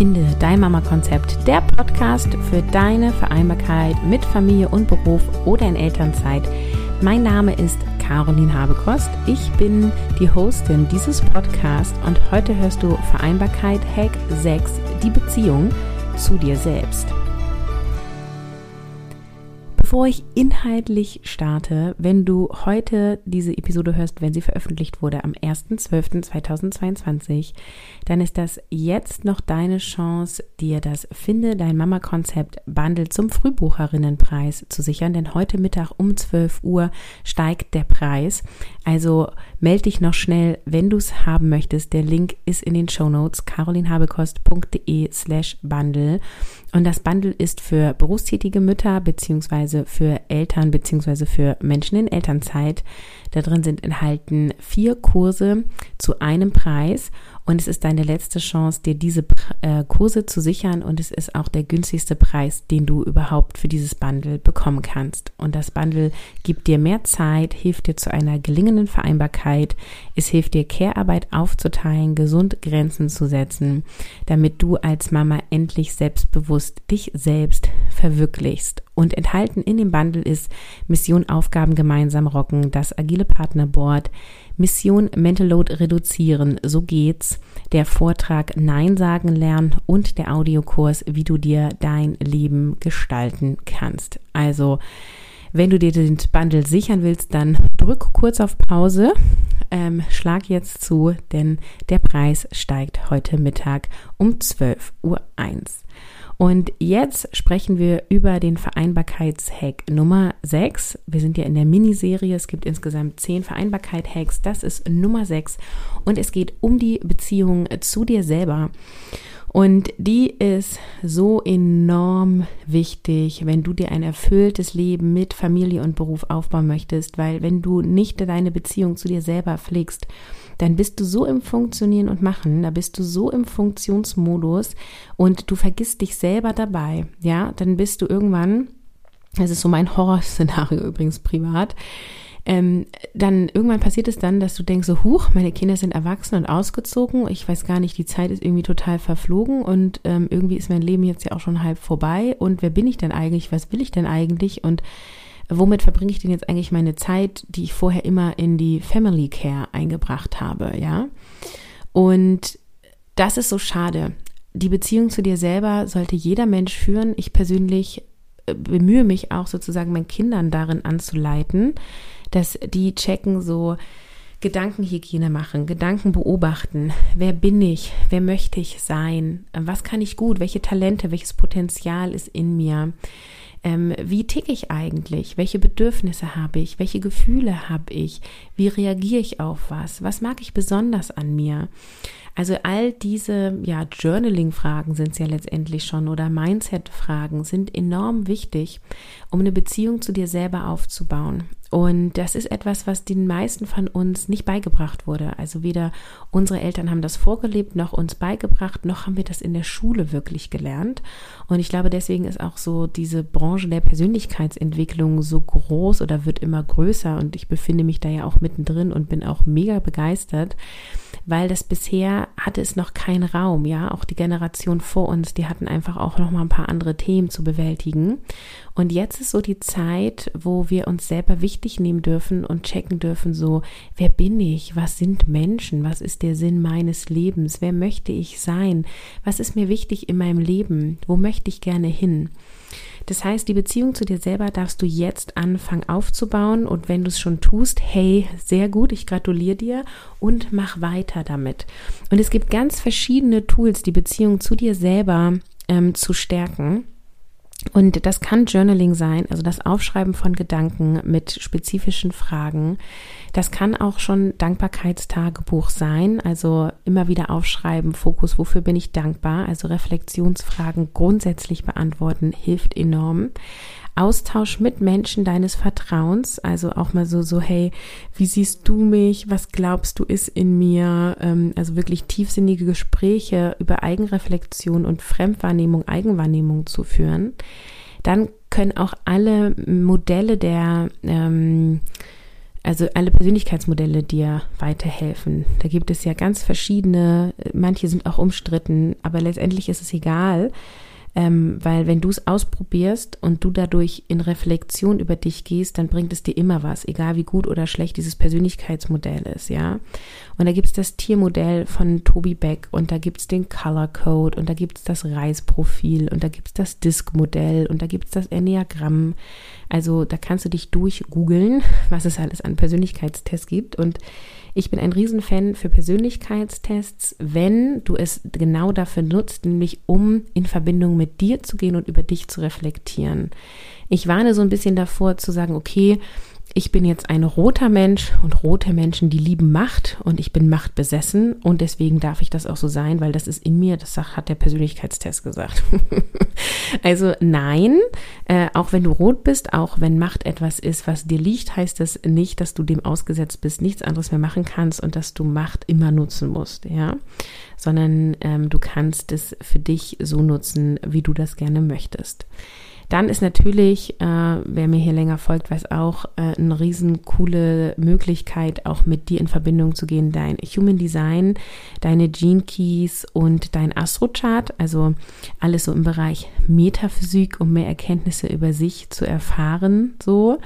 Finde dein Mama-Konzept, der Podcast für deine Vereinbarkeit mit Familie und Beruf oder in Elternzeit. Mein Name ist Caroline Habekost. Ich bin die Hostin dieses Podcasts und heute hörst du Vereinbarkeit Hack 6, die Beziehung zu dir selbst. Bevor ich inhaltlich starte, wenn du heute diese Episode hörst, wenn sie veröffentlicht wurde am 1.12.2022, dann ist das jetzt noch deine Chance, dir das Finde dein Mama-Konzept Bundle zum Frühbucherinnenpreis zu sichern, denn heute Mittag um 12 Uhr steigt der Preis. Also melde dich noch schnell, wenn du es haben möchtest. Der Link ist in den Show Notes carolinhabekost.de slash Bundle. Und das Bundle ist für berufstätige Mütter beziehungsweise für Eltern beziehungsweise für Menschen in Elternzeit. Da drin sind enthalten vier Kurse zu einem Preis und es ist deine letzte Chance, dir diese äh, Kurse zu sichern und es ist auch der günstigste Preis, den du überhaupt für dieses Bundle bekommen kannst. Und das Bundle gibt dir mehr Zeit, hilft dir zu einer gelingenden Vereinbarkeit, es hilft dir Care-Arbeit aufzuteilen, gesund Grenzen zu setzen, damit du als Mama endlich selbstbewusst dich selbst verwirklichst. Und enthalten in dem Bundle ist Mission Aufgaben gemeinsam rocken, das agile Partnerboard, Mission Mental Load reduzieren, so geht's, der Vortrag Nein sagen lernen und der Audiokurs, wie du dir dein Leben gestalten kannst. Also, wenn du dir den Bundle sichern willst, dann drück kurz auf Pause, ähm, schlag jetzt zu, denn der Preis steigt heute Mittag um 12.01 Uhr. Und jetzt sprechen wir über den Vereinbarkeitshack Nummer 6. Wir sind ja in der Miniserie. Es gibt insgesamt 10 Vereinbarkeit-Hacks. Das ist Nummer 6. Und es geht um die Beziehung zu dir selber. Und die ist so enorm wichtig, wenn du dir ein erfülltes Leben mit Familie und Beruf aufbauen möchtest, weil wenn du nicht deine Beziehung zu dir selber pflegst, dann bist du so im Funktionieren und Machen, da bist du so im Funktionsmodus und du vergisst dich selber dabei, ja, dann bist du irgendwann, das ist so mein Horrorszenario übrigens privat, ähm, dann irgendwann passiert es dann, dass du denkst so, huch, meine Kinder sind erwachsen und ausgezogen, ich weiß gar nicht, die Zeit ist irgendwie total verflogen und ähm, irgendwie ist mein Leben jetzt ja auch schon halb vorbei und wer bin ich denn eigentlich, was will ich denn eigentlich und womit verbringe ich denn jetzt eigentlich meine Zeit, die ich vorher immer in die Family Care eingebracht habe, ja? Und das ist so schade. Die Beziehung zu dir selber sollte jeder Mensch führen. Ich persönlich bemühe mich auch sozusagen meinen Kindern darin anzuleiten, dass die checken so, Gedankenhygiene machen, Gedanken beobachten. Wer bin ich? Wer möchte ich sein? Was kann ich gut? Welche Talente, welches Potenzial ist in mir? Ähm, wie ticke ich eigentlich? Welche Bedürfnisse habe ich? Welche Gefühle habe ich? Wie reagiere ich auf was? Was mag ich besonders an mir? Also all diese ja, Journaling-Fragen sind es ja letztendlich schon oder Mindset-Fragen sind enorm wichtig, um eine Beziehung zu dir selber aufzubauen. Und das ist etwas, was den meisten von uns nicht beigebracht wurde. Also weder unsere Eltern haben das vorgelebt, noch uns beigebracht, noch haben wir das in der Schule wirklich gelernt. Und ich glaube, deswegen ist auch so diese Branche der Persönlichkeitsentwicklung so groß oder wird immer größer. Und ich befinde mich da ja auch mittendrin und bin auch mega begeistert, weil das bisher hatte es noch keinen Raum. Ja, auch die Generation vor uns, die hatten einfach auch noch mal ein paar andere Themen zu bewältigen. Und jetzt ist so die Zeit, wo wir uns selber wichtig nehmen dürfen und checken dürfen, so, wer bin ich? Was sind Menschen? Was ist der Sinn meines Lebens? Wer möchte ich sein? Was ist mir wichtig in meinem Leben? Wo möchte ich gerne hin? Das heißt, die Beziehung zu dir selber darfst du jetzt anfangen aufzubauen und wenn du es schon tust, hey, sehr gut, ich gratuliere dir und mach weiter damit. Und es gibt ganz verschiedene Tools, die Beziehung zu dir selber ähm, zu stärken. Und das kann Journaling sein, also das Aufschreiben von Gedanken mit spezifischen Fragen. Das kann auch schon Dankbarkeitstagebuch sein, also immer wieder aufschreiben, Fokus, wofür bin ich dankbar, also Reflexionsfragen grundsätzlich beantworten, hilft enorm. Austausch mit Menschen deines Vertrauens, also auch mal so, so, hey, wie siehst du mich? Was glaubst du ist in mir? Ähm, also wirklich tiefsinnige Gespräche über Eigenreflexion und Fremdwahrnehmung, Eigenwahrnehmung zu führen. Dann können auch alle Modelle der ähm, also alle Persönlichkeitsmodelle dir weiterhelfen. Da gibt es ja ganz verschiedene, manche sind auch umstritten, aber letztendlich ist es egal, ähm, weil wenn du es ausprobierst und du dadurch in Reflexion über dich gehst, dann bringt es dir immer was, egal wie gut oder schlecht dieses Persönlichkeitsmodell ist, ja. Und da gibt es das Tiermodell von Toby Beck und da gibt es den Color Code und da gibt es das Reisprofil und da gibt es das Disk-Modell und da gibt es das Enneagramm. Also da kannst du dich durchgoogeln, was es alles an Persönlichkeitstests gibt und ich bin ein Riesenfan für Persönlichkeitstests, wenn du es genau dafür nutzt, nämlich um in Verbindung mit dir zu gehen und über dich zu reflektieren. Ich warne so ein bisschen davor zu sagen, okay, ich bin jetzt ein roter Mensch und rote Menschen, die lieben Macht und ich bin machtbesessen und deswegen darf ich das auch so sein, weil das ist in mir, das hat der Persönlichkeitstest gesagt. also nein, äh, auch wenn du rot bist, auch wenn Macht etwas ist, was dir liegt, heißt das nicht, dass du dem ausgesetzt bist, nichts anderes mehr machen kannst und dass du Macht immer nutzen musst, ja, sondern ähm, du kannst es für dich so nutzen, wie du das gerne möchtest. Dann ist natürlich, äh, wer mir hier länger folgt, weiß auch, äh, eine riesen coole Möglichkeit, auch mit dir in Verbindung zu gehen, dein Human Design, deine Gene Keys und dein Astrochart, also alles so im Bereich Metaphysik, um mehr Erkenntnisse über sich zu erfahren, so.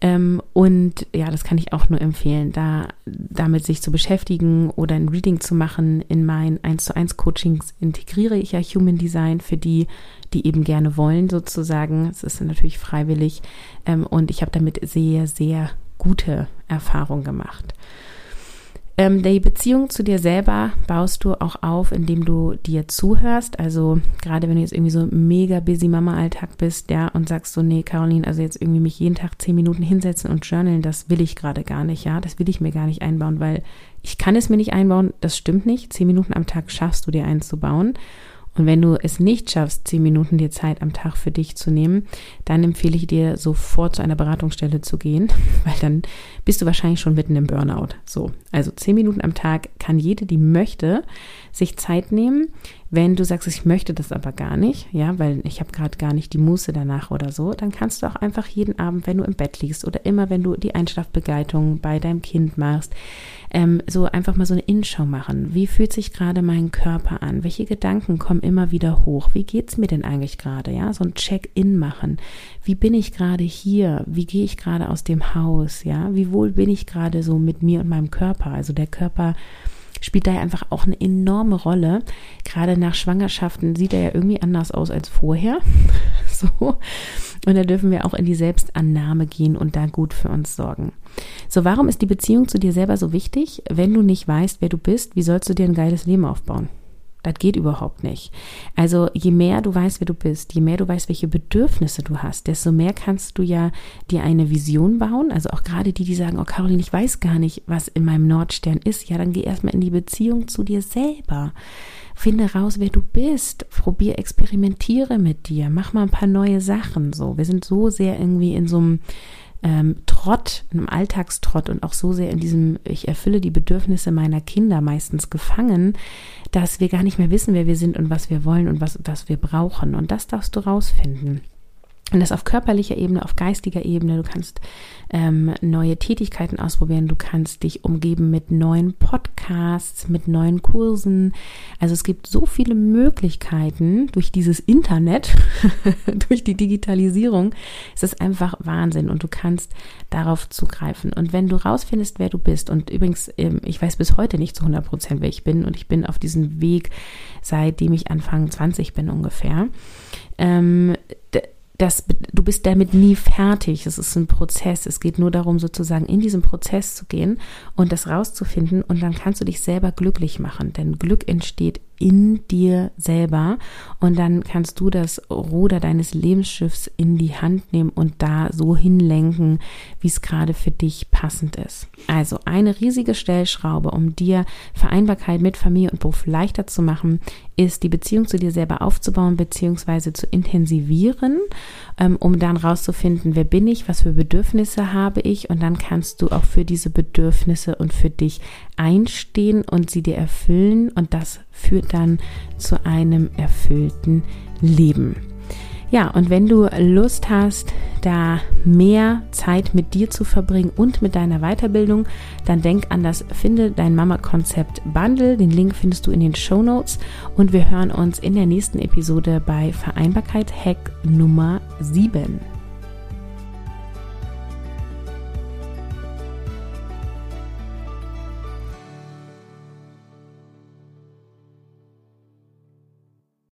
Ähm, und ja, das kann ich auch nur empfehlen, da damit sich zu beschäftigen oder ein Reading zu machen. In meinen 1 zu 1 Coachings integriere ich ja Human Design für die, die eben gerne wollen, sozusagen. Es ist natürlich freiwillig. Ähm, und ich habe damit sehr, sehr gute Erfahrungen gemacht. Ähm, die Beziehung zu dir selber baust du auch auf, indem du dir zuhörst. Also gerade wenn du jetzt irgendwie so mega busy Mama-Alltag bist, ja, und sagst so, nee, Caroline, also jetzt irgendwie mich jeden Tag zehn Minuten hinsetzen und journalen, das will ich gerade gar nicht, ja, das will ich mir gar nicht einbauen, weil ich kann es mir nicht einbauen, das stimmt nicht. Zehn Minuten am Tag schaffst du dir einzubauen. Und wenn du es nicht schaffst, zehn Minuten dir Zeit am Tag für dich zu nehmen, dann empfehle ich dir, sofort zu einer Beratungsstelle zu gehen, weil dann bist du wahrscheinlich schon mitten im Burnout. So, also zehn Minuten am Tag kann jede, die möchte, sich Zeit nehmen. Wenn du sagst, ich möchte das aber gar nicht, ja, weil ich habe gerade gar nicht die Muße danach oder so, dann kannst du auch einfach jeden Abend, wenn du im Bett liegst oder immer, wenn du die Einschlafbegleitung bei deinem Kind machst, ähm, so einfach mal so eine Innenschau machen. Wie fühlt sich gerade mein Körper an? Welche Gedanken kommen immer wieder hoch? Wie geht's mir denn eigentlich gerade? Ja, so ein Check-in machen. Wie bin ich gerade hier? Wie gehe ich gerade aus dem Haus? Ja, wie wohl bin ich gerade so mit mir und meinem Körper? Also der Körper spielt da ja einfach auch eine enorme Rolle. Gerade nach Schwangerschaften sieht er ja irgendwie anders aus als vorher. so. Und da dürfen wir auch in die Selbstannahme gehen und da gut für uns sorgen. So, warum ist die Beziehung zu dir selber so wichtig? Wenn du nicht weißt, wer du bist, wie sollst du dir ein geiles Leben aufbauen? Das geht überhaupt nicht. Also je mehr du weißt, wer du bist, je mehr du weißt, welche Bedürfnisse du hast, desto mehr kannst du ja dir eine Vision bauen. Also auch gerade die, die sagen, oh Caroline, ich weiß gar nicht, was in meinem Nordstern ist. Ja, dann geh erstmal in die Beziehung zu dir selber. Finde raus, wer du bist. Probier, experimentiere mit dir. Mach mal ein paar neue Sachen. So, wir sind so sehr irgendwie in so einem ähm, Trott, einem Alltagstrott und auch so sehr in diesem, ich erfülle die Bedürfnisse meiner Kinder meistens gefangen, dass wir gar nicht mehr wissen, wer wir sind und was wir wollen und was, was wir brauchen. Und das darfst du rausfinden. Und das auf körperlicher Ebene, auf geistiger Ebene. Du kannst ähm, neue Tätigkeiten ausprobieren. Du kannst dich umgeben mit neuen Podcasts, mit neuen Kursen. Also es gibt so viele Möglichkeiten durch dieses Internet, durch die Digitalisierung. Es ist einfach Wahnsinn und du kannst darauf zugreifen. Und wenn du rausfindest, wer du bist, und übrigens, ähm, ich weiß bis heute nicht zu 100 Prozent, wer ich bin, und ich bin auf diesem Weg, seitdem ich Anfang 20 bin ungefähr. Ähm, das, du bist damit nie fertig. Es ist ein Prozess. Es geht nur darum, sozusagen in diesen Prozess zu gehen und das rauszufinden. Und dann kannst du dich selber glücklich machen. Denn Glück entsteht in dir selber und dann kannst du das Ruder deines Lebensschiffs in die Hand nehmen und da so hinlenken, wie es gerade für dich passend ist. Also eine riesige Stellschraube, um dir Vereinbarkeit mit Familie und Beruf leichter zu machen, ist die Beziehung zu dir selber aufzubauen bzw. zu intensivieren, ähm, um dann rauszufinden, wer bin ich, was für Bedürfnisse habe ich und dann kannst du auch für diese Bedürfnisse und für dich einstehen und sie dir erfüllen und das führt dann zu einem erfüllten Leben. Ja, und wenn du Lust hast, da mehr Zeit mit dir zu verbringen und mit deiner Weiterbildung, dann denk an das Finde dein Mama Konzept Bundle. Den Link findest du in den Show Notes und wir hören uns in der nächsten Episode bei Vereinbarkeit Hack Nummer 7.